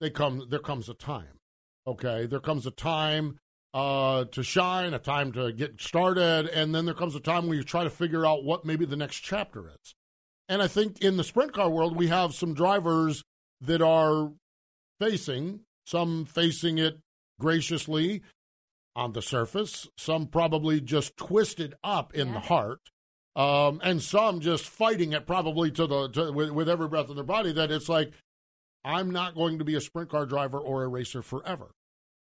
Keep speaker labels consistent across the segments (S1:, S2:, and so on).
S1: they come there comes a time. Okay. There comes a time uh, to shine, a time to get started, and then there comes a time where you try to figure out what maybe the next chapter is. And I think in the sprint car world, we have some drivers that are facing, some facing it graciously on the surface, some probably just twisted up in yeah. the heart, um, and some just fighting it probably to the to, with, with every breath in their body. That it's like I'm not going to be a sprint car driver or a racer forever.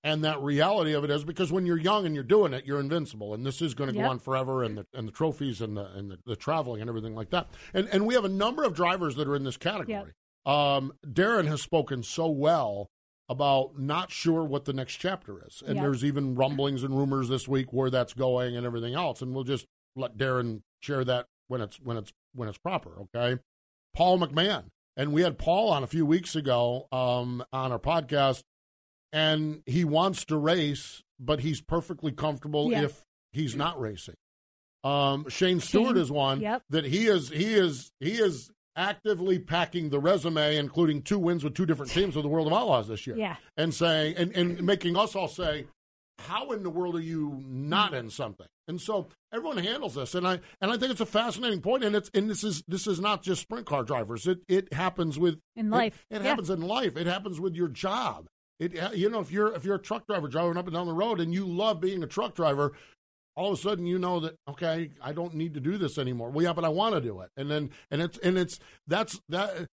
S1: And that reality of it is because when you're young and you're doing it, you're invincible, and this is going to yep. go on forever, and the and the trophies and the and the, the, traveling and everything like that. And and we have a number of drivers that are in this category. Yep. Um, Daryn has spoken so well about not sure what the next chapter is, and yep. there's even rumblings and rumors this week where that's going and everything else. And we'll just let Daryn share that when it's when it's when it's proper. Okay, Paul McMahon and we had Paul on a few weeks ago um, on our podcast, and he wants to race, but he's perfectly comfortable yes. if he's not racing. Um, Shane Stewart Shane, is one yep. that he is he is he is actively packing the resume, including two wins with two different teams of the World of Outlaws this year.
S2: Yeah,
S1: and saying and, and making us all say, how in the world are you not in something? And so everyone handles this, and I and I think it's a fascinating point. And it's and this is this is not just sprint car drivers. It it happens with
S2: in life.
S1: It, it
S2: yeah.
S1: happens in life. It happens with your job. It uh, you know if you're if you're a truck driver driving up and down the road and you love being a truck driver, all of a sudden you know that okay I don't need to do this anymore. Well, yeah, but I want to do it. And then and it's and it's that's that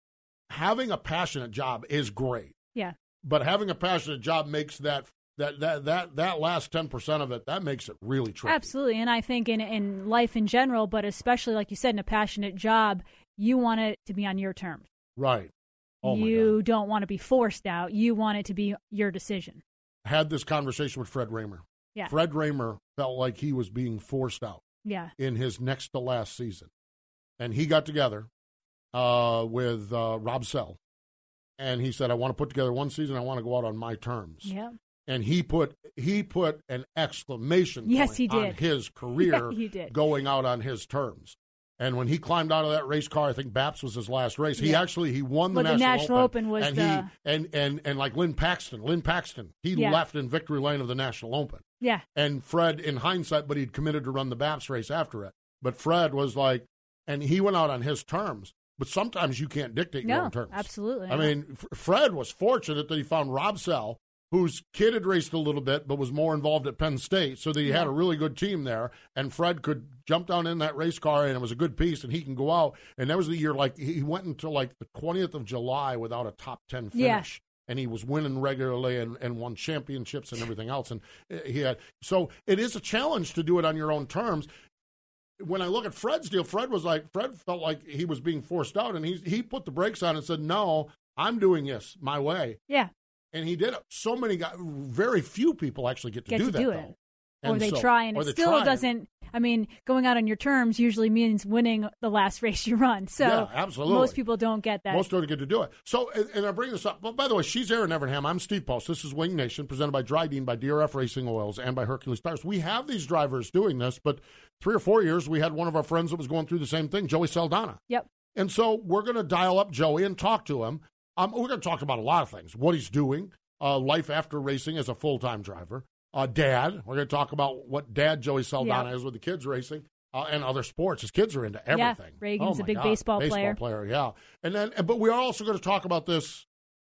S1: having a passionate job is great.
S2: Yeah.
S1: But having a passionate job makes that that that that that last 10% of it that makes it really tricky.
S2: Absolutely. And I think in in life in general, but especially like you said in a passionate job, you want it to be on your terms.
S1: Right.
S2: Oh you don't want to be forced out. You want it to be your decision.
S1: I had this conversation with Fred Rahmer.
S2: Yeah.
S1: Fred Rahmer felt like he was being forced out.
S2: Yeah.
S1: In his next to last season. And he got together uh, with uh, Rob Sell and he said, I want to put together one season. I want to go out on my terms.
S2: Yeah
S1: and he put he put an exclamation
S2: yes, he did.
S1: on his career
S2: yeah, did.
S1: going out on his terms. And when he climbed out of that race car, I think Baps was his last race. He actually he won the,
S2: well,
S1: national,
S2: the national
S1: Open,
S2: Open was
S1: and
S2: the...
S1: he and and and like Lynn Paxton, Lynn Paxton, he
S2: yeah.
S1: left in victory lane of the National Open.
S2: Yeah.
S1: And Fred, in hindsight, but he'd committed to run the Baps race after it. But Fred was like, and he went out on his terms. But sometimes you can't dictate
S2: no,
S1: your own terms.
S2: Absolutely.
S1: I mean, F- Fred was fortunate that he found Rob Sell, whose kid had raced a little bit but was more involved at Penn State, so that he yeah. had a really good team there. And Fred could jump down in that race car, and it was a good piece, and he can go out. And that was the year like he went until like the twentieth of July without a top ten finish.
S2: Yeah.
S1: And he was winning regularly and, and won championships and everything else. And uh, he had so it is a challenge to do it on your own terms when I look at Fred's deal, Fred was like Fred felt like he was being forced out, and he he put the brakes on and said, "No, I'm doing this my way."
S2: Yeah,
S1: and he did it. So many guys, very few people actually get to
S2: get
S1: do
S2: to
S1: that,
S2: do
S1: it.
S2: or they
S1: so,
S2: try, and
S1: it
S2: still
S1: try.
S2: doesn't. I mean, going out on your terms usually means winning the last race you run. So
S1: Yeah, absolutely.
S2: most people don't get that.
S1: Most don't get to do it. So, and, and I bring this up. But by the way, she's Erin Evernham. I'm Steve Post. This is Winged Nation, presented by Dryden, by DRF Racing Oils, and by Hercules Tires. We have these drivers doing this, but three or four years, we had one of our friends that was going through the same thing, Joey Saldana.
S2: Yep.
S1: And so we're going to dial up Joey and talk to him. Um, we're going to talk about a lot of things: what he's doing, uh, life after racing as a full time driver, uh, dad. We're going to talk about what dad Joey Saldana
S2: Yeah.
S1: is with the kids racing. Uh, and other sports. His kids are into
S2: Yeah,
S1: everything.
S2: Reagan's
S1: Oh,
S2: a big
S1: God.
S2: baseball player.
S1: Baseball player, yeah. And then, but we are also going to talk about this.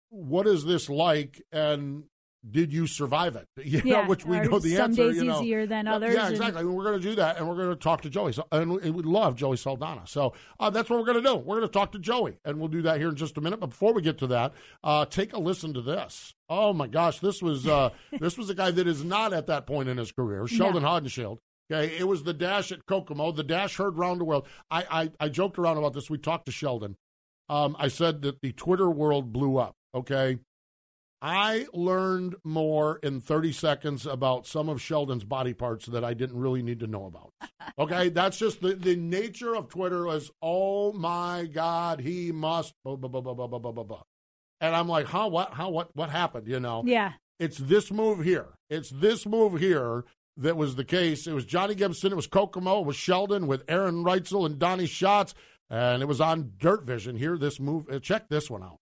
S1: What is this like? And did you survive it? You know,
S2: Yeah,
S1: which we know the
S2: some
S1: answer.
S2: days
S1: you know.
S2: easier than others,
S1: Yeah, exactly. And we're going to do that, and we're going to talk to Joey. So, and we, we love Joey Saldana. So uh, that's what we're going to do. We're going to talk to Joey, and we'll do that here in just a minute. But before we get to that, uh, take a listen to this. Oh my gosh, this was uh, this was a guy that is not at that point in his career, Sheldon Haudenschild. Okay, it was the dash at Kokomo. The dash heard round the world. I, I, I joked around about this. We talked to Sheldon. Um, I said that the Twitter world blew up. Okay, I learned more in 30 seconds about some of Sheldon's body parts that I didn't really need to know about. Okay, that's just the, the nature of Twitter is, oh my God, he must, blah, blah, blah, blah, blah, blah, blah, blah. And I'm like, how, what, how, what, what happened, you know?
S2: Yeah.
S1: It's this move here. It's this move here that was the case. It was Johnny Gibson, it was Kokomo, it was Sheldon with Aaron Reutzel and Donny Schatz, and it was on Dirt Vision. Here, this move, uh, check this one out.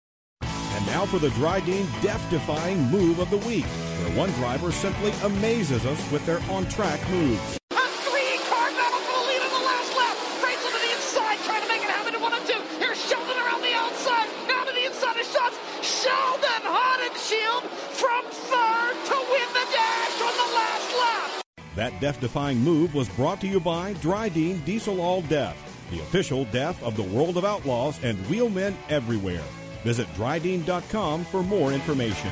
S3: And now for the Dryden death defying move of the week, where one driver simply amazes us with their on track moves.
S4: A three-car battle for the lead on the last lap. Reutzel to the inside, trying to make it happen one and two. Here's Sheldon around the outside. Now to the inside of Schatz. Sheldon Haudenschild from third to win the dash on the last lap.
S3: That death defying move was brought to you by Dryden Diesel All Deaf, the official deaf of the world of outlaws and wheelmen everywhere. Visit drydean.com for more information.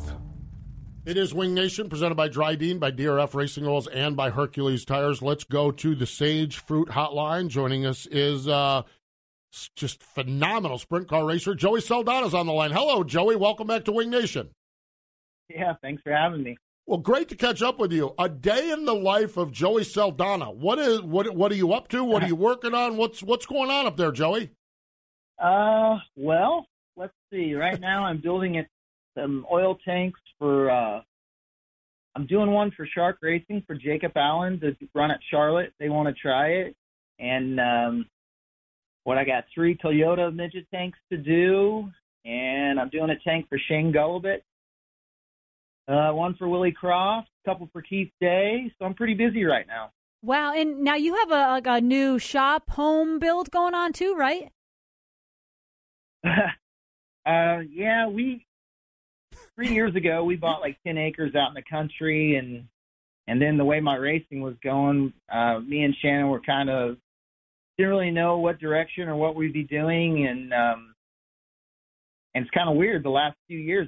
S1: It is Winged Nation, presented by Dryden, by DRF Racing Oils, and by Hercules Tires. Let's go to the Sage Fruit Hotline. Joining us is uh, just phenomenal sprint car racer Joey Saldana's on the line. Hello, Joey. Welcome back to Winged Nation.
S5: Yeah, thanks for having me.
S1: Well, great to catch up with you. A day in the life of Joey Saldana. What is what? What are you up to? What are you working on? What's what's going on up there, Joey?
S5: Uh, well, let's see. Right now, I'm building it some oil tanks for. uh I'm doing one for Shark Racing for Jacob Allen to run at Charlotte. They want to try it, and um what I got three Toyota midget tanks to do, and I'm doing a tank for Shane Golobic. Uh, one for Willie Croft, a couple for Keith Day. So I'm pretty busy right now.
S2: Wow. And now you have a like a new shop home build going on too, right?
S5: uh, yeah, we three years ago we bought like ten acres out in the country, and and then the way my racing was going, uh, me and Shannon were kind of didn't really know what direction or what we'd be doing, and um, and it's kind of weird. The last few years,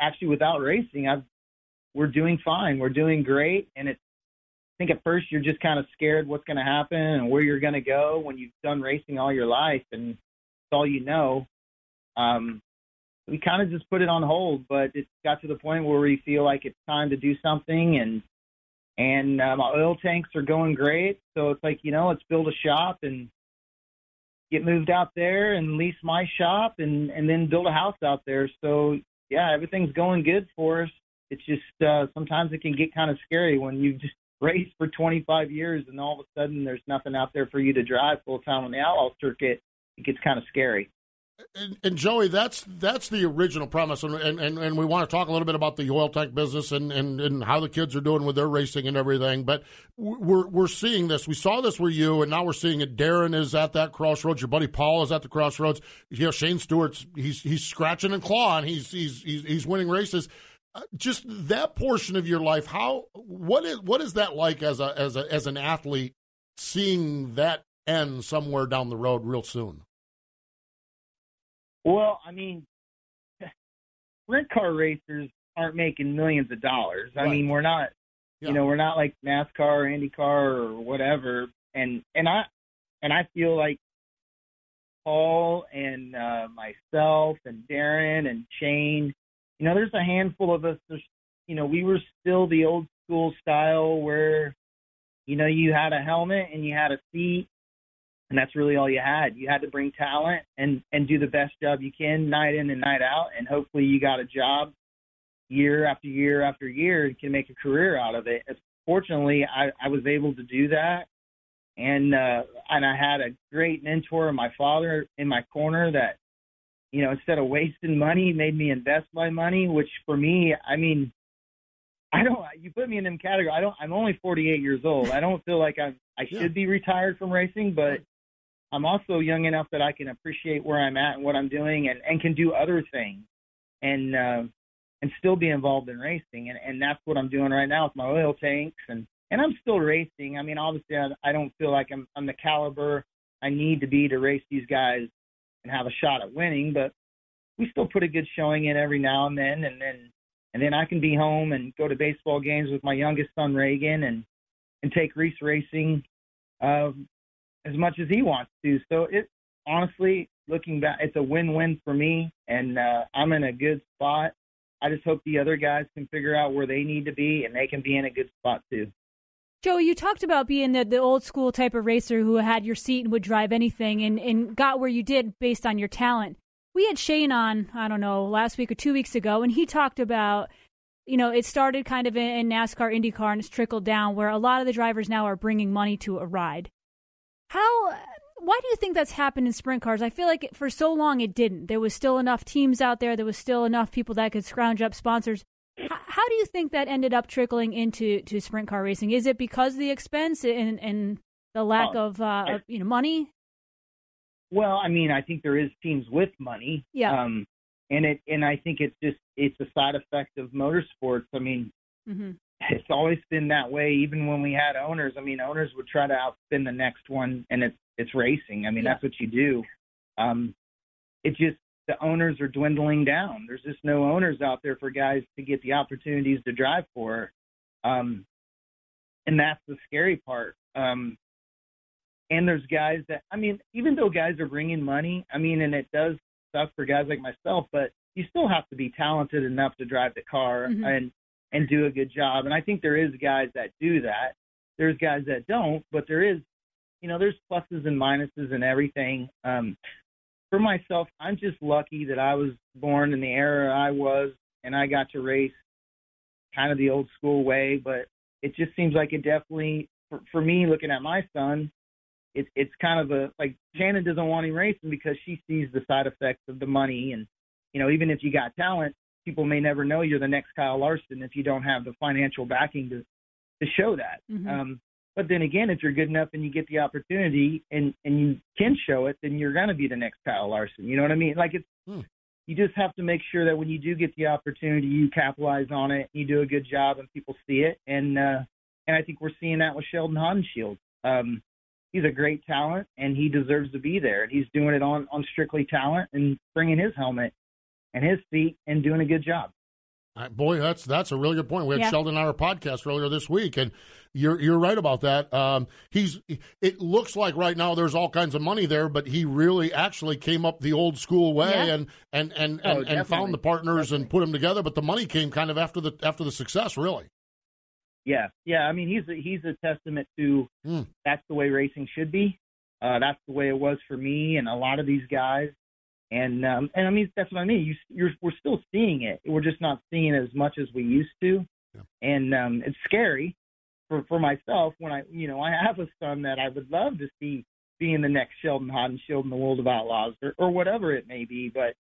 S5: actually, without racing, I've we're doing fine. We're doing great, and it's. I think at first you're just kind of scared what's going to happen and where you're going to go when you've done racing all your life and it's all you know. Um, we kind of just put it on hold, but it got to the point where we feel like it's time to do something, and and uh, my oil tanks are going great. So it's like you know, let's build a shop and get moved out there and lease my shop, and and then build a house out there. So yeah, everything's going good for us. It's just uh, sometimes it can get kind of scary when you just race for 25 years and all of a sudden there's nothing out there for you to drive full time on the outlaw circuit, it gets kind of scary.
S1: And, and, Joey, that's that's the original premise, and, and, and we want to talk a little bit about the oil tank business and, and, and how the kids are doing with their racing and everything. But we're we're seeing this. We saw this with you, and now we're seeing it. Daryn is at that crossroads. Your buddy Paul is at the crossroads. You know, Shane Stewart's he's he's scratching and clawing. He's he's he's, he's winning races. Uh, just that portion of your life, how what is what is that like as a as a as an athlete, seeing that end somewhere down the road real soon?
S5: Well, I mean, sprint car racers aren't making millions of dollars. Right. I mean, we're not, yeah. you know, we're not like NASCAR or IndyCar or whatever. And and I and I feel like Paul and uh, myself and Daryn and Shane, you know, there's a handful of us. There's, you know, we were still the old school style where, you know, you had a helmet and you had a seat and that's really all you had. You had to bring talent and and do the best job you can night in and night out, and hopefully you got a job year after year after year and can make a career out of it. Fortunately, I, I was able to do that, and uh, and I had a great mentor, my father, in my corner that, you know, instead of wasting money, made me invest my money. Which for me, I mean, I don't. You put me in them category. I don't. I'm only 48 years old. I don't feel like I'm. I should yeah. be retired from racing, but I'm also young enough that I can appreciate where I'm at and what I'm doing and, and can do other things and uh, and still be involved in racing. And, and that's what I'm doing right now with my oil tanks and, and I'm still racing. I mean, obviously I, I don't feel like I'm, I'm the caliber I need to be to race these guys and have a shot at winning, but we still put a good showing in every now and then. And then, and then I can be home and go to baseball games with my youngest son, Reagan, and, and take Reese racing uh, as much as he wants to. So it honestly, looking back, it's a win-win for me, and uh, I'm in a good spot. I just hope the other guys can figure out where they need to be, and they can be in a good spot too.
S2: Joe, you talked about being the, the old school type of racer who had your seat and would drive anything and, and got where you did based on your talent. We had Shane on, I don't know, last week or two weeks ago, and he talked about, you know, it started kind of in NASCAR, IndyCar, and it's trickled down where a lot of the drivers now are bringing money to a ride. How? Why do you think that's happened in sprint cars? I feel like for so long it didn't. There was still enough teams out there. There was still enough people that could scrounge up sponsors. H- how do you think that ended up trickling into to sprint car racing? Is it because of the expense and and the lack uh, of, uh, of you know money?
S5: Well, I mean, I think there is teams with money.
S2: Yeah.
S5: Um, and it and I think it's just it's a side effect of motorsports. I mean,
S2: mm-hmm
S5: it's always been that way. Even when we had owners, I mean, owners would try to outspin the next one, and it's it's racing. I mean, yeah. that's what you do. Um, it just the owners are dwindling down. There's just no owners out there for guys to get the opportunities to drive for, um, and that's the scary part. Um, and there's guys that I mean, even though guys are bringing money, I mean, and it does suck for guys like myself, but you still have to be talented enough to drive the car
S2: mm-hmm.
S5: and and do a good job. And I think there is guys that do that. There's guys that don't, but there is, you know, there's pluses and minuses and everything. Um, for myself, I'm just lucky that I was born in the era I was, and I got to race kind of the old school way. But it just seems like it definitely, for, for me, looking at my son, it's it's kind of a like Shannon doesn't want him racing because she sees the side effects of the money and you know even if you got talent people may never know you're the next Kyle Larson if you don't have the financial backing to to show that.
S2: Mm-hmm.
S5: Um, but then again, if you're good enough and you get the opportunity and and you can show it, then you're going to be the next Kyle Larson. You know what I mean? Like it's
S1: hmm.
S5: you just have to make sure that when you do get the opportunity, you capitalize on it, you do a good job, and people see it. And uh, and I think we're seeing that with Sheldon Haudenschild. Um, he's a great talent, and he deserves to be there. And he's doing it on on strictly talent and bringing his helmet and his feet and doing a good job.
S1: boy, that's that's a really good point. We had
S2: yeah.
S1: Sheldon on our podcast earlier this week, and you're you're right about that. Um, he's it looks like right now there's all kinds of money there, but he really actually came up the old school way
S2: yeah.
S1: and and and
S5: oh,
S1: and, and found the partners
S5: definitely.
S1: and put them together. But the money came kind of after the after the success, really.
S5: Yeah, yeah. I mean, he's a, he's a testament to
S1: mm.
S5: that's the way racing should be. Uh, that's the way it was for me and a lot of these guys. And um, and I mean that's what I mean. You, you're we're still seeing it. We're just not seeing it as much as we used to.
S1: Yeah.
S5: And um, it's scary. for for myself when I you know I have a son that I would love to see being the next Sheldon Haudenschild in the World of Outlaws or, or whatever it may be, but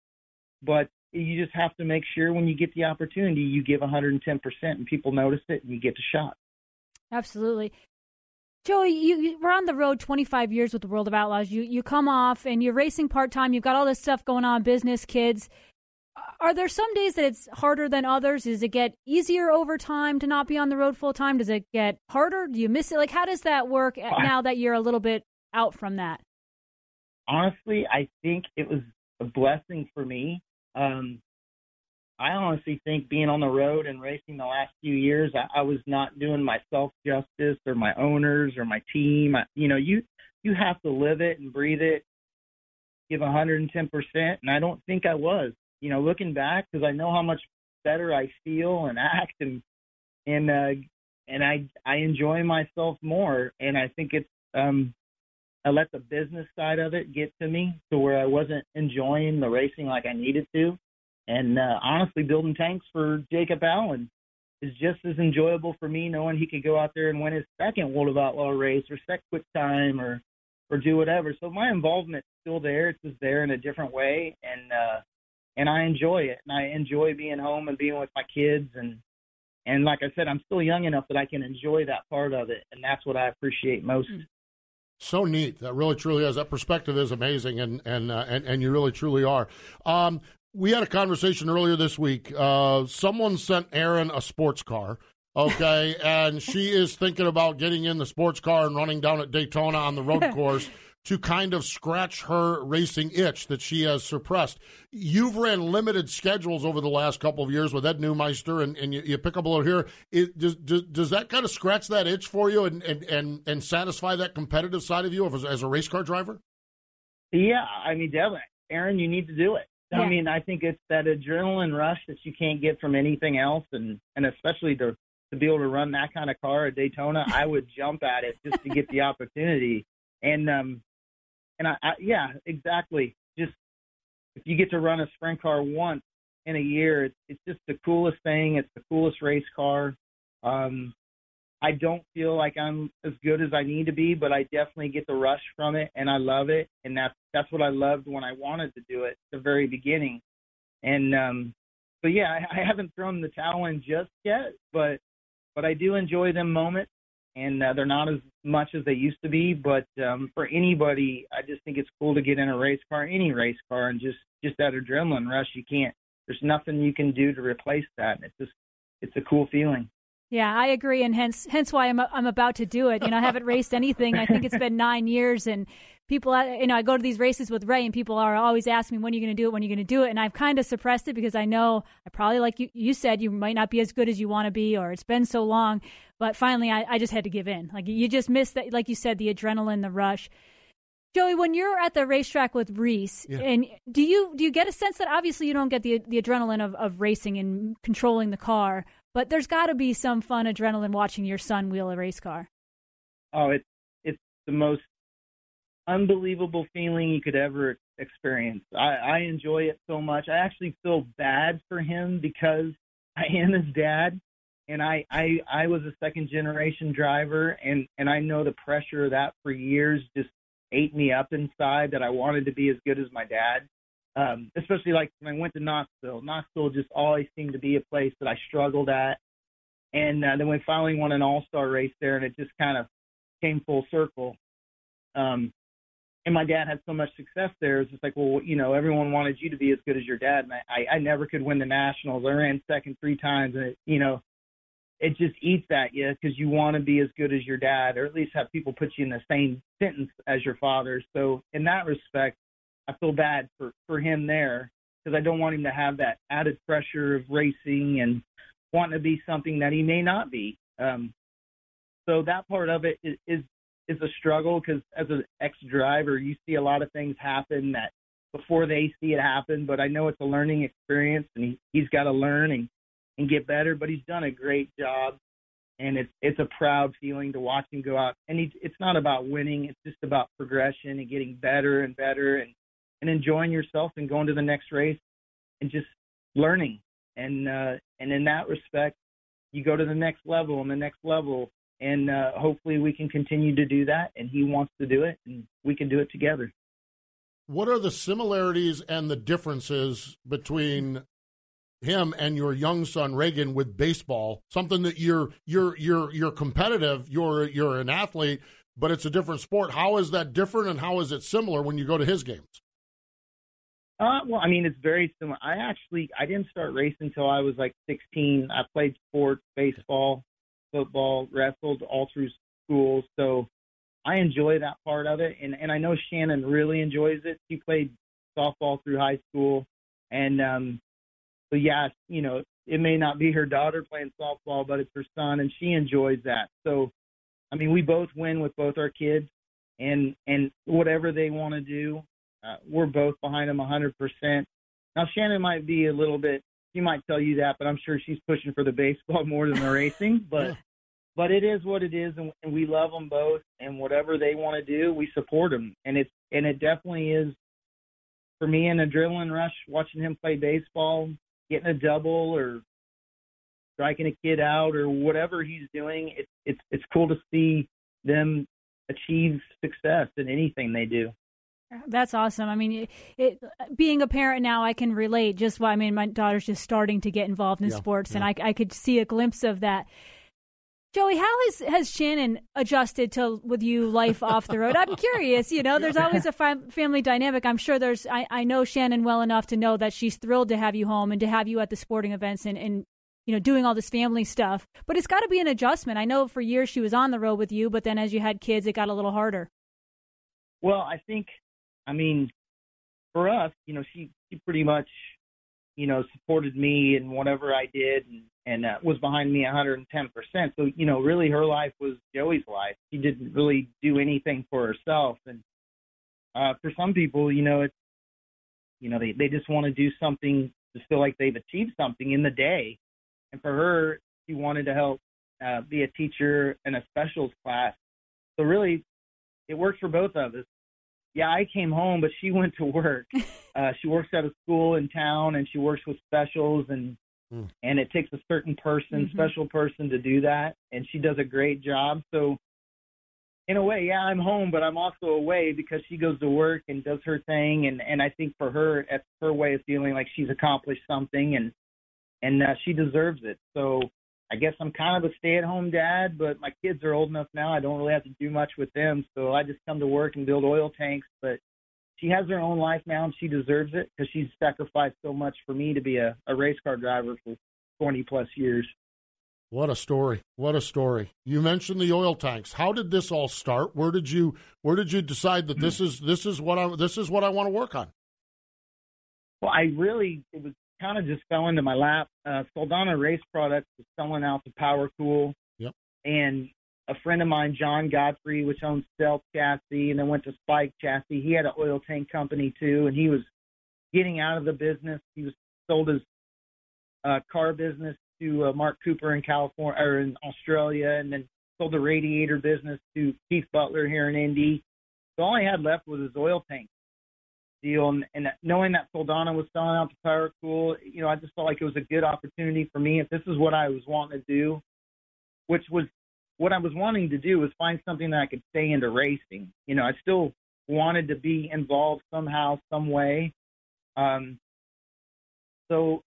S5: but you just have to make sure when you get the opportunity you give 110% and people notice it and you get the shot.
S2: Absolutely. Joey, you, you we're on the road 25 years with the World of Outlaws. You you come off and you're racing part time. You've got all this stuff going on, business, kids. Are there some days that it's harder than others? Does it get easier over time to not be on the road full time? Does it get harder? Do you miss it? Like, how does that work now that you're a little bit out from that?
S5: Honestly, I think it was a blessing for me. Um, I honestly think being on the road and racing the last few years, I, I was not doing myself justice or my owners or my team. I, you know, you you have to live it and breathe it, give 110%, and I don't think I was. You know, looking back because I know how much better I feel and act and and uh, and I I enjoy myself more, and I think it's um I let the business side of it get to me to where I wasn't enjoying the racing like I needed to. And uh, honestly, building tanks for Jacob Allen is just as enjoyable for me knowing he could go out there and win his second World of Outlaw race or set quick time or or do whatever. So my involvement's still there. It's just there in a different way, and uh, and I enjoy it. And I enjoy being home and being with my kids. And and like I said, I'm still young enough that I can enjoy that part of it, and that's what I appreciate most.
S1: So neat. That really truly is. That perspective is amazing, and and uh, and, and you really truly are. Um, we had a conversation earlier this week. Uh, someone sent Erin a sports car. Okay, and she is thinking about getting in the sports car and running down at Daytona on the road course to kind of scratch her racing itch that she has suppressed. You've ran limited schedules over the last couple of years with Ed Newmeister, and, and you, you pick up a little here. It, does, does, does that kind of scratch that itch for you and, and, and, and satisfy that competitive side of you as, as a race car driver?
S5: Yeah, I mean, definitely. Erin, you need to do it. Yeah. I mean, I think it's that adrenaline rush that you can't get from anything else, and and especially to to be able to run that kind of car at Daytona, I would jump at it just to get the opportunity. And um, and I, I yeah, exactly. Just if you get to run a sprint car once in a year, it's it's just the coolest thing. It's the coolest race car. Um, I don't feel like I'm as good as I need to be, but I definitely get the rush from it, and I love it. And that's that's what I loved when I wanted to do it the very beginning. And um, but yeah, I, I haven't thrown the towel in just yet, but but I do enjoy them moments and uh, they're not as much as they used to be. But um, for anybody, I just think it's cool to get in a race car, any race car, and just just that adrenaline rush. You can't. There's nothing you can do to replace that. It's just it's a cool feeling.
S2: Yeah, I agree, and hence hence why I'm I'm about to do it. You know, I haven't raced anything. I think it's been nine years, and people, uh, you know, I go to these races with Ray, and people are always asking me when are you going to do it, when are you going to do it, and I've kind of suppressed it because I know I probably, like you, you said, you might not be as good as you want to be, or it's been so long. But finally, I, I just had to give in. Like you just missed that, like you said, the adrenaline, the rush. Joey, when you're at the racetrack with Reese, yeah. and do you do you get a sense that obviously you don't get the the adrenaline of, of racing and controlling the car, but there's got to be some fun adrenaline watching your son wheel a race car.
S5: Oh, it's it's the most unbelievable feeling you could ever experience. I, I enjoy it so much. I actually feel bad for him because I am his dad, and I I I was a second generation driver, and and I know the pressure of that for years just ate me up inside that I wanted to be as good as my dad um, especially like when I went to Knoxville. Knoxville just always seemed to be a place that I struggled at. And uh, then we finally won an all star race there, and it just kind of came full circle. Um, and my dad had so much success there. It's just like, well, you know, everyone wanted you to be as good as your dad, and I, I never could win the nationals. I ran second three times, and it, you know, it just eats at you because you want to be as good as your dad, or at least have people put you in the same sentence as your father. So in that respect, I feel bad for for him there because I don't want him to have that added pressure of racing and wanting to be something that he may not be. Um, so that part of it is is, is a struggle because as an ex driver, you see a lot of things happen that before they see it happen. But I know it's a learning experience, and he he's got to learn and and get better. But he's done a great job, and it's it's a proud feeling to watch him go out. And he, it's not about winning; it's just about progression and getting better and better and and enjoying yourself and going to the next race and just learning. And uh, and in that respect, you go to the next level and the next level. and uh, hopefully we can continue to do that. And he wants to do it, and we can do it together.
S1: What are the similarities and the differences between him and your young son Reagan with baseball? Something that you're you're you're you're competitive, you're you're an athlete, but it's a different sport. How is that different, and how is it similar when you go to his games?
S5: Uh, well, I mean, it's very similar. I actually I didn't start racing until I was like 16. I played sports, baseball, football, wrestled all through school, so I enjoy that part of it. And and I know Shannon really enjoys it. She played softball through high school, and um, so yeah, you know, it may not be her daughter playing softball, but it's her son, and she enjoys that. So, I mean, we both win with both our kids, and and whatever they want to do, uh, we're both behind them 100%. Now, Shannon might be a little bit, she might tell you that, but I'm sure she's pushing for the baseball more than the racing. But, but it is what it is, and, and we love them both. And whatever they want to do, we support them. And it's and it definitely is for me an adrenaline rush watching him play baseball, getting a double or striking a kid out or whatever he's doing. It's it's it's cool to see them achieve success in anything they do.
S2: That's awesome. I mean, it, it, being a parent now, I can relate. Just why I mean, my daughter's just starting to get involved in
S6: Yeah,
S2: sports, and. I, I could see a glimpse of that. Joey, how has has Shannon adjusted to with you life off the road? I'm curious. You know, there's always a fam- family dynamic. I'm sure there's. I, I know Shannon well enough to know that she's thrilled to have you home and to have you at the sporting events and, and you know doing all this family stuff. But it's got to be an adjustment. I know for years she was on the road with you, but then as you had kids, it got a little harder.
S5: Well, I think, I mean, for us, you know, she she pretty much, you know, supported me in whatever I did and and uh, was behind me 110%. So, you know, really her life was Joey's life. She didn't really do anything for herself. And uh, for some people, you know, it's, you know, they they just want to do something to feel like they've achieved something in the day. And for her, she wanted to help uh, be a teacher in a specials class. So really, it worked for both of us. Yeah, I came home, but she went to work. uh, she works at a school in town, and she works with specials, and
S1: Mm.
S5: and it takes a certain person,
S6: Mhm.
S5: special person, to do that, and she does a great job. So, in a way, yeah, I'm home, but I'm also away because she goes to work and does her thing, and and I think for her, it's her way of feeling like she's accomplished something, and and uh, she deserves it. So. I guess I'm kind of a stay-at-home dad, but my kids are old enough now. I don't really have to do much with them, so I just come to work and build oil tanks. But she has her own life now, and she deserves it because she's sacrificed so much for me to be a, a race car driver for 20 plus years.
S1: What a story! What a story! You mentioned the oil tanks. How did this all start? Where did you Where did you decide that this hmm. is this is what I this is what I want to work on?
S5: Well, I really it was kind of just fell into my lap. Uh, Saldana Race Products was selling out to Power Cool,
S1: Yep.
S5: and a friend of mine, John Godfrey, which owns Stealth Chassis, and then went to Spike Chassis. He had an oil tank company too, and he was getting out of the business. He was sold his uh, car business to uh, Mark Cooper in California or in Australia, and then sold the radiator business to Keith Butler here in Indy. So all he had left was his oil tank deal, and, and knowing that Saldana was selling out to Power Cool, you know, I just felt like it was a good opportunity for me. If this is what I was wanting to do, which was what I was wanting to do, was find something that I could stay into racing. You know, I still wanted to be involved somehow, some way. Um, so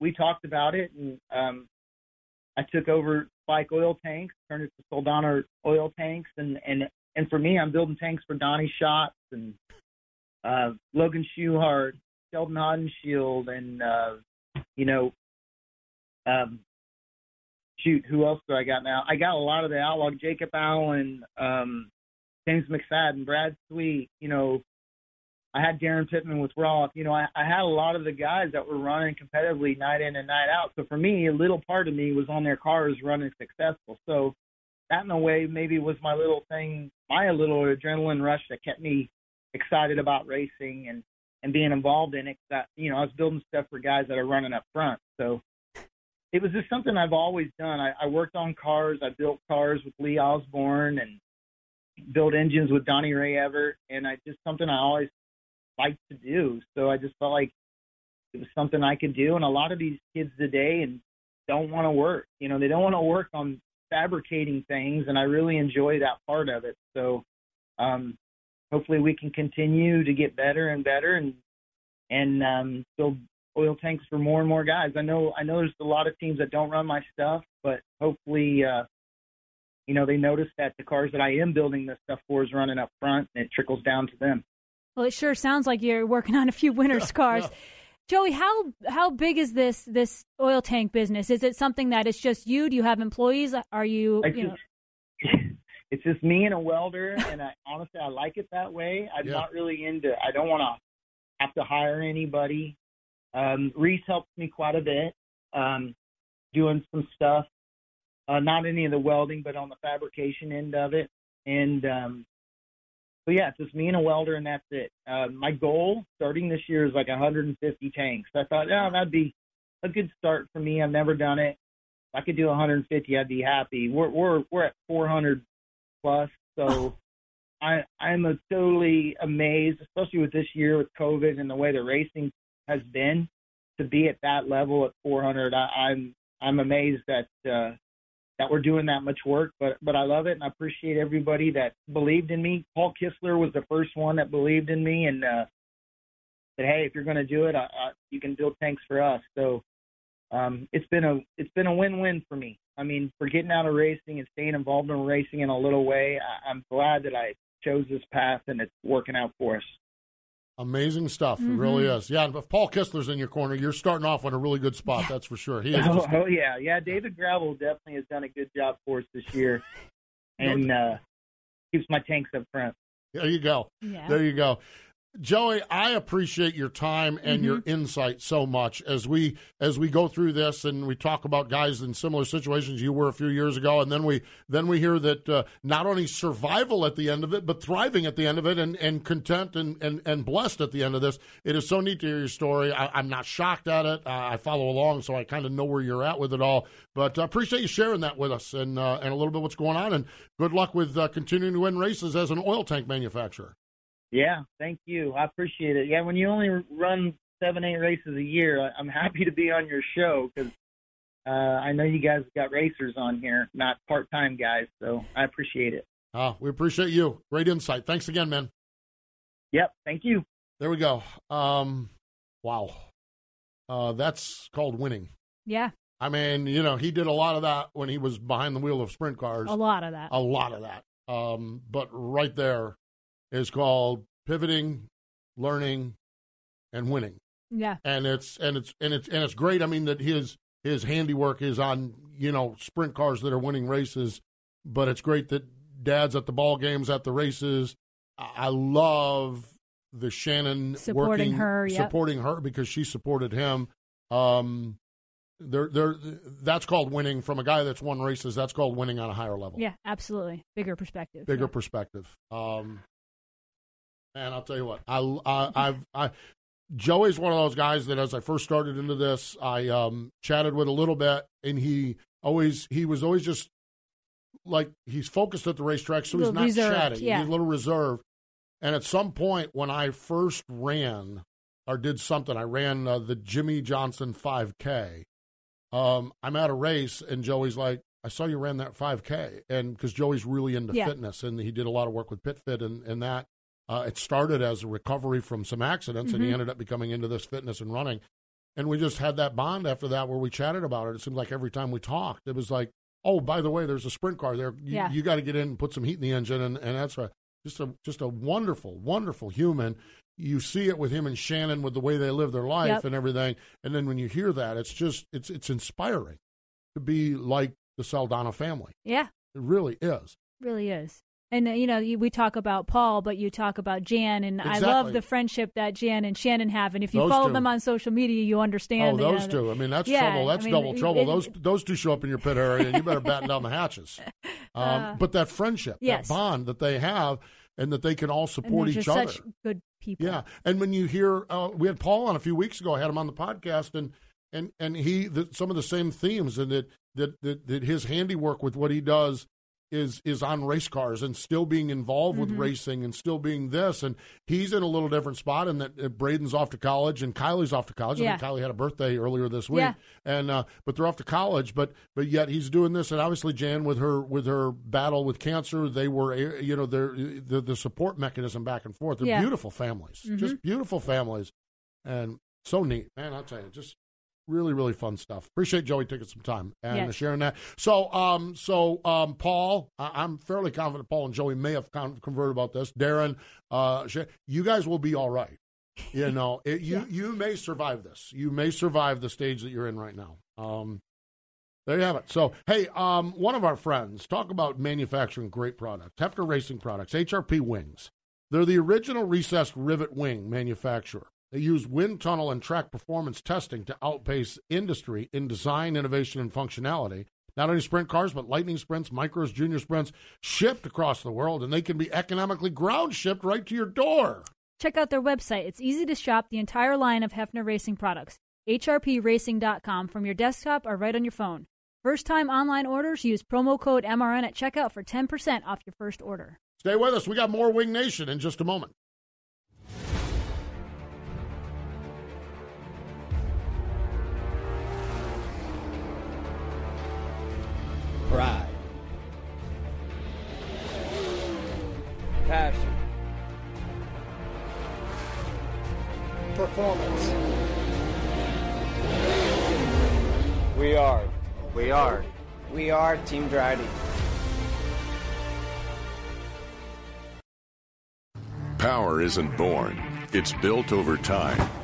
S5: we talked about it, and um, I took over Spike Oil Tanks, turned it to Saldana Oil Tanks, and and and for me, I'm building tanks for Donny Schatz and uh, Logan Schuchart, Sheldon Haudenschild, and uh, you know, um, shoot, who else do I got now? I got a lot of the outlaw, Jacob Allen, um, James McFadden, Brad Sweet. You know, I had Daryn Pittman with Roth. You know, I, I had a lot of the guys that were running competitively night in and night out. So for me, a little part of me was on their cars running successful. So that in a way maybe was my little thing, my little adrenaline rush that kept me excited about racing and and being involved in it. That you know, I was building stuff for guys that are running up front. So it was just something I've always done. I, I worked on cars. I built cars with Lee Osborne and built engines with Donnie Ray Everett, and I just something I always liked to do. So I just felt like it was something I could do. And a lot of these kids today and don't want to work. You know, they don't want to work on fabricating things, and I really enjoy that part of it. So, um, hopefully, we can continue to get better and better, and and um, build oil tanks for more and more guys. I know I know there's a lot of teams that don't run my stuff, but hopefully, uh, you know, they notice that the cars that I am building this stuff for is running up front, and it trickles down to them.
S2: Well, it sure sounds like you're working on a few winners cars.
S1: yeah.
S2: Joey, how how big is this this oil tank business? Is it something that it's just you? Do you have employees? Are you, you know,
S5: it's just me and a welder, and I honestly I like it that way. I'm
S1: Yeah.
S5: not really into. I don't want to have to hire anybody. Um, Reese helps me quite a bit, um, doing some stuff. Uh, not any of the welding, but on the fabrication end of it. And um, so yeah, it's just me and a welder, and that's it. Uh, my goal starting this year is like 150 tanks. I thought, oh, that'd be a good start for me. I've never done it. If I could do 150, I'd be happy. We're we're we're at 400 plus, so I I'm a totally amazed, especially with this year with COVID and the way the racing has been, to be at that level at 400. I, I'm I'm amazed that uh, that we're doing that much work, but but I love it and I appreciate everybody that believed in me. Paul Kistler was the first one that believed in me and uh, said, "Hey, if you're going to do it, I, I, you can build tanks for us." So um, it's been a it's been a win-win for me. I mean, for getting out of racing and staying involved in racing in a little way, I, I'm glad that I chose this path and it's working out for us.
S1: Amazing stuff. It
S2: Mm-hmm.
S1: really is. Yeah, and if Paul Kistler's in your corner, you're starting off on a really good spot. That's for sure. He is.
S5: Oh, oh yeah, yeah. David Gravel definitely has done a good job for us this year, and uh, keeps my tanks up front.
S1: there you go.
S2: Yeah.
S1: There you go. Joey, I appreciate your time and your
S2: Mm-hmm.
S1: insight so much as we as we go through this and we talk about guys in similar situations you were a few years ago, and then we then we hear that uh, not only survival at the end of it, but thriving at the end of it, and, and content and, and, and blessed at the end of this. It is so neat to hear your story. I, I'm not shocked at it. Uh, I follow along, so I kind of know where you're at with it all. But I appreciate you sharing that with us and uh, and a little bit what's going on. And good luck with uh, continuing to win races as an oil tank manufacturer.
S5: Yeah, thank you. I appreciate it. Yeah, when you only run seven, eight races a year, I- I'm happy to be on your show because uh, I know you guys got racers on here, not part-time guys. So I appreciate it.
S1: Uh, we appreciate you. Great insight. Thanks again, man.
S5: Yep, thank you.
S1: There we go. Um, wow. Uh, that's called winning.
S2: yeah,
S1: I mean, you know, he did a lot of that when he was behind the wheel of sprint cars.
S2: a lot of that.
S1: A lot of that. Um, but right there is called pivoting, learning, and winning.
S2: Yeah,
S1: And it's and it's and it's and it's great. I mean that his his handiwork is on you know sprint cars that are winning races, but it's great that dad's at the ball games at the races. I love the Shannon
S2: Supporting
S1: working,
S2: her, yep.
S1: supporting her because she supported him. Um, there, there, that's called winning from a guy that's won races. That's called winning on a higher level,
S2: yeah, absolutely. Bigger perspective.
S1: bigger
S2: Yeah.
S1: perspective. Um, and I'll tell you what, I, I, I've, I, Joey's one of those guys that as I first started into this, I um, chatted with a little bit, and he always, he was always just like he's focused at the racetrack, so he's not
S2: reserved,
S1: chatty.
S2: yeah.
S1: He's a little reserved. And at some point, when I first ran or did something, I ran uh, the Jimmie Johnson 5K. Um, I'm at a race, and Joey's like, I saw you ran that 5K. And because Joey's really into
S2: Yeah.
S1: fitness, and he did a lot of work with PitFit and, and that. Uh, it started as a recovery from some accidents, and he
S2: Mhm.
S1: ended up becoming into this fitness and running. And we just had that bond after that where we chatted about it. It seemed like every time we talked, it was like, oh, by the way, there's a sprint car there. You,
S2: Yeah.
S1: you got to get in and put some heat in the engine. And, and that's a, just a just a wonderful, wonderful human. You see it with him and Shannon with the way they live their life
S2: Yep.
S1: and everything. And then when you hear that, it's just it's it's inspiring to be like the Saldana family.
S2: Yeah,
S1: It really is.
S2: really is. And you know, you, we talk about Paul, but you talk about Jan, and I love the friendship that Jan and Shannon have. And if you
S1: Those
S2: follow
S1: two.
S2: them on social media, you understand.
S1: Oh,
S2: you know,
S1: those two. I mean, that's
S2: Yeah,
S1: trouble.
S2: I
S1: That's
S2: mean,
S1: double
S2: it-
S1: trouble.
S2: it-
S1: those those two show up in your pit area, and you better batten down the hatches. Um,
S2: Uh,
S1: but that friendship,
S2: yes.
S1: that bond that they have, and that they can all support each other.
S2: such good people.
S1: Yeah, and when you hear, uh, we had Paul on a few weeks ago. I had him on the podcast, and and and he the, some of the same themes, and that, that that that his handiwork with what he does is is on race cars and still being involved with
S2: Mhm.
S1: racing and still being this. And he's in a little different spot and that uh, Braden's off to college and Kylie's off to college. I
S2: Yeah.
S1: think Kylie had a birthday earlier this week,
S2: Yeah.
S1: and uh, but they're off to college. But but yet he's doing this, and obviously Jan with her with her battle with cancer, they were you know they're the the support mechanism back and forth. They're
S2: Yeah.
S1: beautiful families,
S2: Mhm.
S1: just beautiful families, and so neat, man. I'll tell you, just really really fun stuff appreciate joey taking some time and
S2: Yes.
S1: sharing that so um so um paul I- i'm fairly confident paul and joey may have con- converted about this Daryn uh you guys will be all right you know it, you you may survive this you may survive the stage that you're in right now um there you have it. So, hey, um, one of our friends talk about manufacturing great products. Hepfner Racing Products, HRP Wings. They're the original recessed rivet wing manufacturer. They use wind tunnel and track performance testing to outpace industry in design, innovation, and functionality. Not only sprint cars, but lightning sprints, micros, junior sprints, shipped across the world, and they can be economically ground shipped right to your door.
S2: Check out their website. It's easy to shop the entire line of Hepfner Racing products. HRPRacing.com from your desktop or right on your phone. First time online orders, use promo code MRN at checkout for 10% off your first order.
S1: Stay with us. We got more Winged Nation in just a moment.
S7: Pride. Passion. Performance. We are. We are. We are Team Driven.
S8: Power isn't born, it's built over time.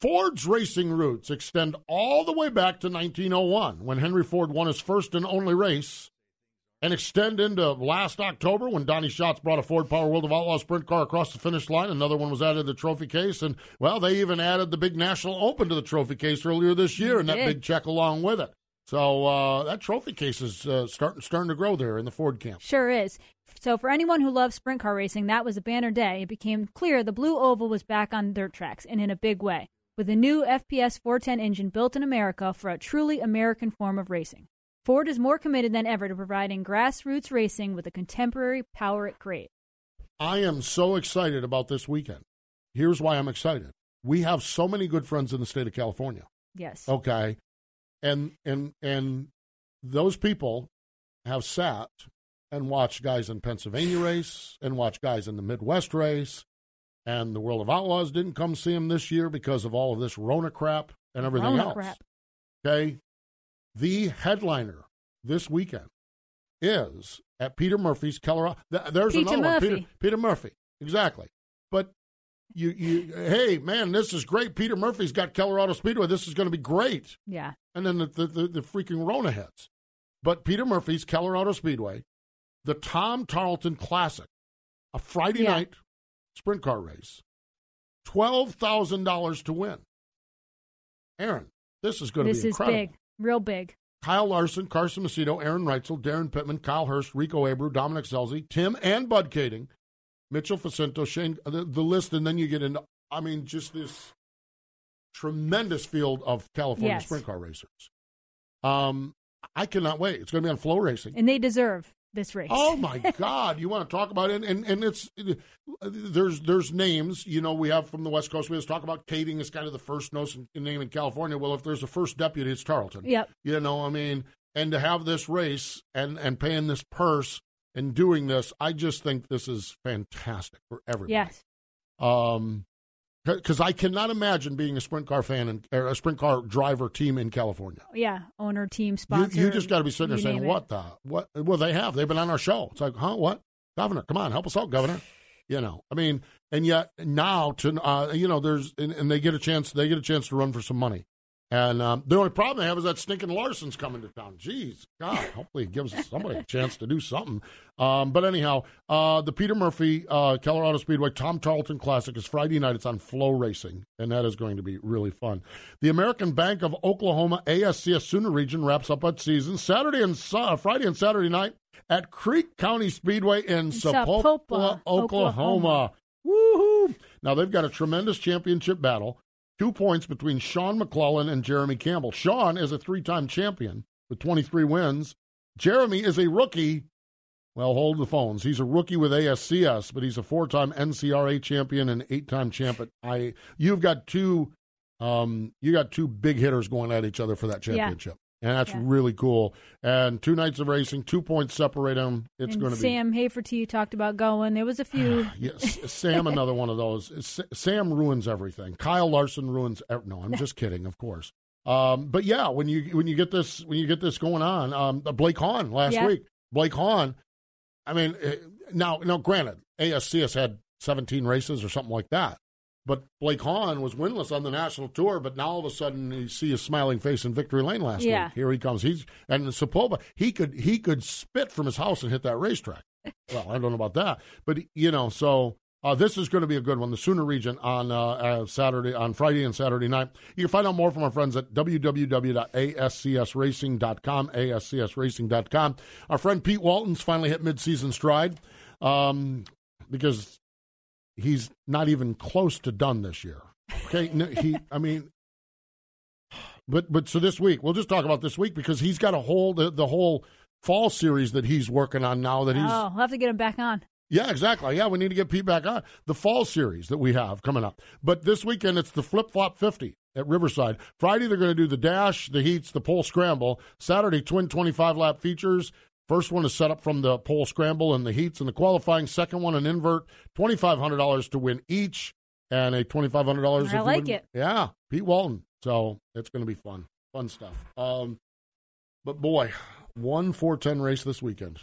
S1: Ford's racing roots extend all the way back to 1901 when Henry Ford won his first and only race, and extend into last October when Donny Schatz brought a Ford Power World of Outlaws sprint car across the finish line. Another one was added to the trophy case, and well, they even added the big National Open to the trophy case earlier this year, and that big check along with it. So uh, that trophy case is uh, starting starting to grow there in the Ford camp.
S2: Sure is. So, for anyone who loves sprint car racing, that was a banner day. It became clear the Blue Oval was back on dirt tracks and in a big way, with a new FPS 410 engine built in America for a truly American form of racing. Ford is more committed than ever to providing grassroots racing with the contemporary power it creates.
S1: I am so excited about this weekend. Here's why I'm excited. We have so many good friends in the state of California.
S2: Yes.
S1: Okay. And and and those people have sat and watched guys in Pennsylvania race and watched guys in the Midwest race. And the World of Outlaws didn't come see him this year because of all of this Rona crap and everything
S2: Rona
S1: else.
S2: crap.
S1: Okay. The headliner this weekend is at Peter Murphy's Colorado. There's
S2: Peter
S1: another one. Peter,
S2: Murphy.
S1: Peter Murphy. Exactly. But you, you, hey, man, this is great. Peter Murphy's got Colorado Speedway. This is going to be great.
S2: Yeah.
S1: And then the, the, the, the freaking Rona heads. But Peter Murphy's Colorado Speedway, the Tom Tarleton Classic, a Friday
S2: Yeah.
S1: night sprint car race, $12,000 to win. Erin, this is going to
S2: This
S1: be
S2: is
S1: incredible.
S2: big, real big.
S1: Kyle Larson, Carson Macedo, Aaron Reutzel, Daryn Pittman, Kyle Hirst, Rico Abreu, Dominic Scelzi, Tim and Bud Kaeding, Mitchell Faccinto, Shane, the, the list, and then you get into, I mean, just this tremendous field of California
S2: Yes.
S1: sprint car racers. Um, I cannot wait. It's going to be on FloRacing.
S2: And they deserve this race.
S1: Oh my God! You want to talk about it? And and it's there's there's names. You know, we have from the West Coast. We just talk about Kaeding is kind of the first name in California. Well, if there's a first deputy, it's Tarleton.
S2: Yep.
S1: You know, I mean, and to have this race and and paying this purse and doing this, I just think this is fantastic for everybody.
S2: Yes.
S1: Um, because I cannot imagine being a sprint car fan and or a sprint car driver team in California.
S2: Yeah. Owner, team,
S1: You,
S2: sponsor.
S1: you just got to be sitting there saying,
S2: it.
S1: "What the what?" Well, they have. They've been on our show. It's like, huh? What? Governor, come on, help us out, Governor. You know, I mean, and yet now to uh, you know, there's and, and they get a chance. They get a chance to run for some money. And um, the only problem they have is that stinking Larson's coming to town. Jeez, God, hopefully it gives somebody a chance to do something. Um, but anyhow, uh, the Peter Murphy uh, Auto Speedway Tom Tarleton Classic is Friday night. It's on FloRacing, and that is going to be really fun. The American Bank of Oklahoma ASCS Sooner Region wraps up its season Saturday and uh, Friday and Saturday night at Creek County Speedway in Sapulpa,
S2: Sapulpa,
S1: Oklahoma.
S2: Oklahoma.
S1: Woohoo! Now they've got a tremendous championship battle. Two points between Sean McClellan and Jeremy Campbell. Sean is a three time champion with 23 wins. Jeremy is a rookie. Well, hold the phones. He's a rookie with ASCS, but he's a four time NCRA champion and eight time champ at I. You've got two. Um, you got two big hitters going at each other for that championship, and that's
S2: Yeah.
S1: really cool. And two nights of racing, two points separate them. It's
S2: and
S1: going to be
S2: Sam Hafertepe talked about going. There was a few.
S1: Yes, Sam, another one of those. S- Sam ruins everything. Kyle Larson ruins. ev- No, I'm just kidding, of course. Um, but yeah, when you when you get this when you get this going on, um, Blake Hahn last
S2: Yeah.
S1: week. Blake Hahn. I mean, eh, now now granted, ASCS had 17 races or something like that, but Blake Hahn was winless on the national tour. But now all of a sudden, you see his smiling face in victory lane last
S2: Yeah.
S1: week. Here he comes. He's and Sapulpa. He could he could spit from his house and hit that racetrack. Well, I don't know about that, but you know, so uh, this is going to be a good one. The Sooner Region on uh, uh, Saturday, on Friday and Saturday night. You can find out more from our friends at www.ascsracing.com. ascsracing.com. Our friend Pete Walton's finally hit midseason stride um, because he's not even close to done this year. Okay, no, he. I mean. But but so this week we'll just talk about this week because he's got a whole the, the whole fall series that he's working on now that he's
S2: Oh, we'll have to get him back on.
S1: yeah, exactly. Yeah, we need to get Pete back on the fall series that we have coming up. But this weekend, it's the flip flop 50 at Riverside. Friday, they're going to do the dash, the heats, the pole scramble. Saturday, twin 25 lap features. First one is set up from the pole scramble and the heats and the qualifying. Second one, an invert. $2,500 to win each and a $2,500.
S2: I like
S1: win-
S2: it.
S1: Yeah, Pete Walton. So it's going to be fun. Fun stuff. Um, but boy, one 410 race this weekend.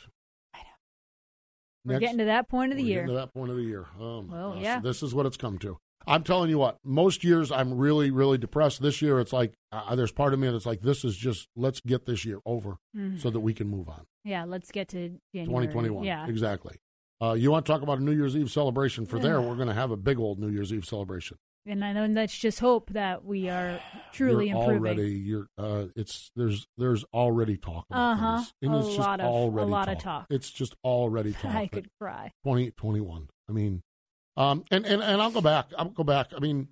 S2: We're
S1: Next-
S2: getting to that point of the
S1: we're
S2: year.
S1: getting to that point of the year. Oh
S2: Well,
S1: gosh.
S2: yeah.
S1: This is what it's come to. I'm telling you what. Most years I'm really, really depressed. This year it's like uh, there's part of me that's like this is just let's get this year over
S2: Mhm.
S1: so that we can move on.
S2: Yeah, let's get to January.
S1: 2021.
S2: Yeah.
S1: exactly. Uh, you want to talk about a New Year's Eve celebration for there? We're going to have a big old New Year's Eve celebration.
S2: And I know let's just hope that we are truly
S1: you're
S2: improving.
S1: Already, you're. Uh, it's there's there's already talk about
S2: Uh-huh.
S1: And
S2: A
S1: it's just
S2: lot of- a
S1: already
S2: lot of talk.
S1: It's just already talk.
S2: I could cry.
S1: 2021. I mean, um, and, and, and I'll go back. I'll go back. I mean,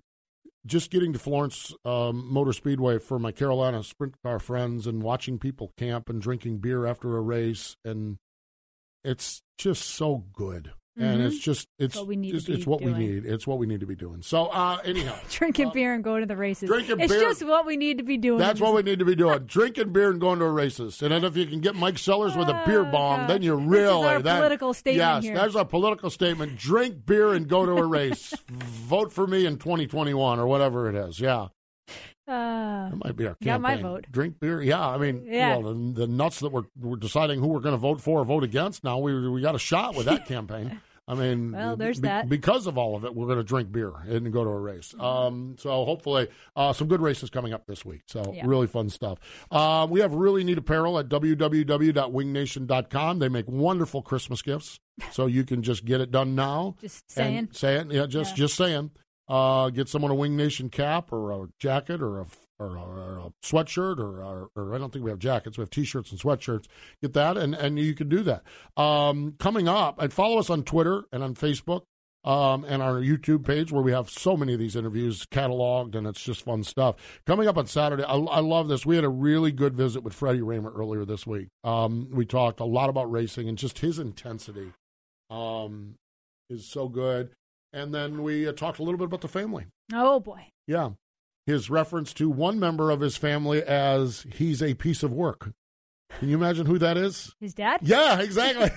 S1: just getting to Florence um, Motor Speedway for my Carolina sprint car friends and watching people camp and drinking beer after a race. And it's just so good. And
S2: Mhm.
S1: it's just, it's,
S2: What we need
S1: just, it's what
S2: doing.
S1: we need. It's what we need to be doing. So, uh, anyhow,
S2: Drinking beer and going to the races.
S1: drinking beer
S2: it's
S1: beer-
S2: just what we need to be doing.
S1: that's what we need to be doing. Drinking beer and going to a races. And then if you can get Mike Sellers with a beer bong, then you
S2: Oh, This is
S1: really that-
S2: political statement
S1: Yes,
S2: here.
S1: that's our political statement. Drink beer and go to a race. Vote for me in 2021 or whatever it is. Yeah,
S2: Uh,
S1: that might be our campaign.
S2: got my vote.
S1: Drink beer. Yeah, I mean,
S2: Yeah.
S1: well, the, the nuts that we're, we're deciding who we're going to vote for or vote against. Now we we got a shot with that campaign. I mean,
S2: Well, there's
S1: be-
S2: that.
S1: Because of all of it, we're going to drink beer and go to a race. Um, so hopefully, uh, some good races coming up this week. So
S2: Yeah.
S1: really fun stuff. Um, we have really neat apparel at www.wingednation.com. They make wonderful Christmas gifts, so you can just get it done now.
S2: Just saying.
S1: And saying, yeah, just
S2: Yeah.
S1: just saying. Uh, get someone a Winged Nation cap or a jacket or a or a, or a sweatshirt or, or or I don't think we have jackets. We have t-shirts and sweatshirts. Get that, and and you can do that. Um, coming up, and follow us on Twitter and on Facebook. Um, and our YouTube page where we have so many of these interviews cataloged and it's just fun stuff. Coming up on Saturday, I, I love this. We had a really good visit with Freddie Rahmer earlier this week. Um, we talked a lot about racing and just his intensity um, is so good. And then we uh, talked a little bit about the family.
S2: oh boy.
S1: Yeah. His reference to one member of his family as he's a piece of work. Can you imagine who that is?
S2: His dad?
S1: Yeah, exactly.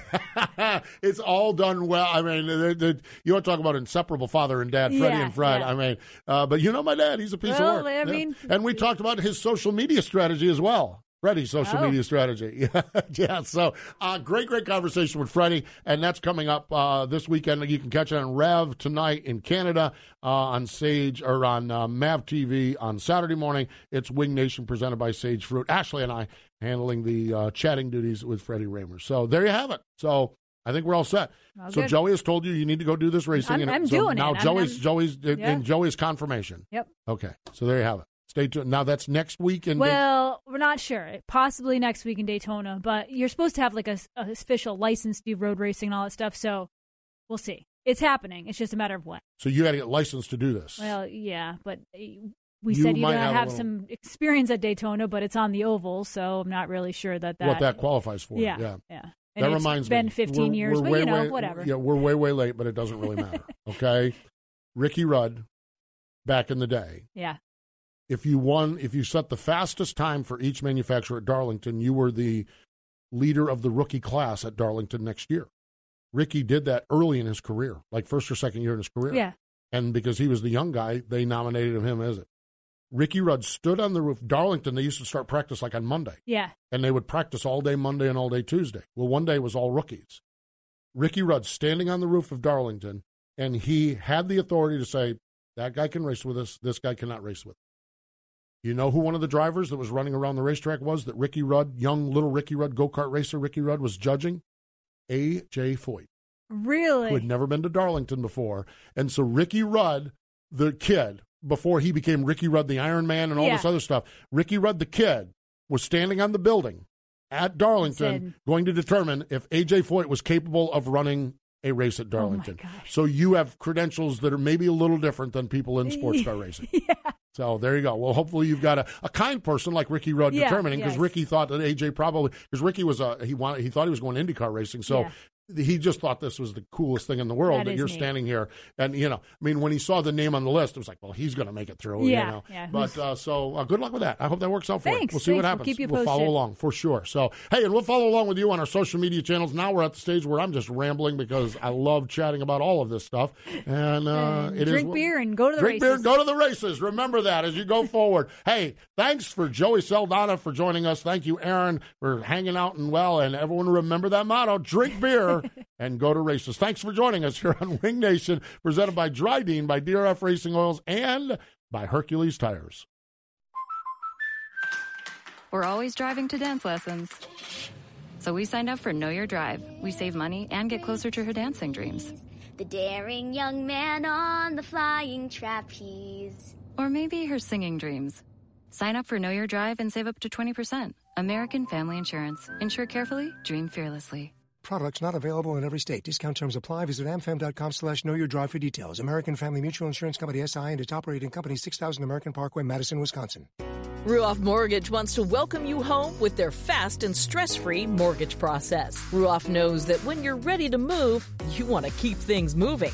S1: it's all done well. I mean, they- they- you want to talk about inseparable father and dad, Freddie
S2: Yeah,
S1: and Fred.
S2: yeah.
S1: I mean, uh, but you know my dad, he's a piece
S2: Well,
S1: of work.
S2: I mean-
S1: and we talked about his social media strategy as well. Freddie's social
S2: Oh.
S1: media strategy. Yeah, yeah. So, uh, great, great conversation with Freddie, and that's coming up uh, this weekend. You can catch it on Rev tonight in Canada, uh, on Sage or on uh, Mav TV on Saturday morning. It's Winged Nation presented by Sage Fruit. Ashley and I handling the uh, chatting duties with Freddie Rahmer. So there you have it. So. I think we're all set.
S2: Well,
S1: so
S2: good.
S1: Joey has told you you need to go do this racing.
S2: I'm-
S1: and
S2: I'm
S1: so
S2: doing it.
S1: now Joey's
S2: I'm-
S1: Joey's
S2: Yeah.
S1: in Joey's confirmation.
S2: Yep.
S1: Okay, so there you have it. Stay tuned. Now that's next week in
S2: Well, we're not sure. Possibly next week in Daytona, but you're supposed to have like a, a official license to do road racing and all that stuff. So we'll see. It's happening. It's just a matter of when.
S1: so you got to get licensed to do this.
S2: Well, yeah, but uh, we
S1: You
S2: said you gotta
S1: have
S2: have,
S1: little-
S2: some experience at Daytona, but it's on the oval, so I'm not really sure that that
S1: what that qualifies for?
S2: Yeah,
S1: yeah.
S2: yeah.
S1: that reminds
S2: been
S1: me.
S2: 15
S1: We're-
S2: years,
S1: we're
S2: but
S1: way,
S2: you know,
S1: way-
S2: whatever.
S1: Yeah, we're way way late, but it doesn't really matter. okay, Ricky Rudd, back in the day,
S2: Yeah.
S1: If you won, if you set the fastest time for each manufacturer at Darlington, you were the leader of the rookie class at Darlington next year. Ricky did that early in his career, like first or second year in his career.
S2: Yeah.
S1: And because he was the young guy, they nominated him as it. Ricky Rudd stood on the roof. Darlington, they used to start practice like on Monday,
S2: Yeah.
S1: and they would practice all day Monday and all day Tuesday. Well, one day was all rookies. Ricky Rudd standing on the roof of Darlington, and he had the authority to say, that guy can race with us, this guy cannot race with us. You know who one of the drivers that was running around the racetrack was that Ricky Rudd, young little Ricky Rudd, go kart racer Ricky Rudd, was judging? A.J. Foyt
S2: Really?
S1: who had never been to Darlington before. And so Ricky Rudd, the kid, before he became Ricky Rudd, the Iron Man, and all this other stuff, Ricky Rudd, the kid, was standing on the building at Darlington going to determine if AJ Foyt was capable of running a race at
S2: Oh
S1: Darlington. So you have credentials that are maybe a little different than people in sports car racing. So there you go. Well, hopefully you've got a, a kind person like Ricky Rudd
S2: Yeah,
S1: determining because
S2: yes.
S1: Ricky thought that AJ probably because Ricky was a he wanted he thought he was going IndyCar racing, so he just thought this was the coolest thing in the world
S2: That
S1: that,
S2: is
S1: you're
S2: neat.
S1: standing here and you know I mean when he saw the name on the list, it was like, well, he's going to make it through.
S2: Yeah,
S1: you know?
S2: yeah.
S1: But uh, so uh, good luck with that. I hope that works out for you. We'll see what
S2: thanks. We'll
S1: happens.
S2: keep you
S1: We'll follow along for sure. So hey, and we'll follow along with you on our social media channels. Now we're at the stage where I'm just rambling because I love chatting about all of this stuff, and uh, it is
S2: drink beer and go to the
S1: drink beer and go to the races. Remember that as you go forward. hey, thanks for Joey Saldana for joining us. Thank you, Erin, for hanging out and well. And everyone remember that motto: drink beer and go to races. Thanks for joining us here on Winged Nation, presented by Driven, by DRF Racing Oils, and by Hercules Tires.
S9: We're always driving to dance lessons. So we signed up for Know Your Drive. We save money and get closer to her dancing dreams.
S10: The daring young man on the flying trapeze.
S9: Or maybe her singing dreams. Sign up for Know Your Drive and save up to 20%. American Family Insurance. Insure carefully, dream fearlessly.
S11: Products not available in every state. Discount terms apply. Visit amfam.com slash drive for details. American Family Mutual Insurance Company SI and its operating company 6000 American Parkway, Madison, Wisconsin.
S6: Ruoff Mortgage wants to welcome you home with their fast and stress free mortgage process. Ruoff knows that when you're ready to move, you want to keep things moving.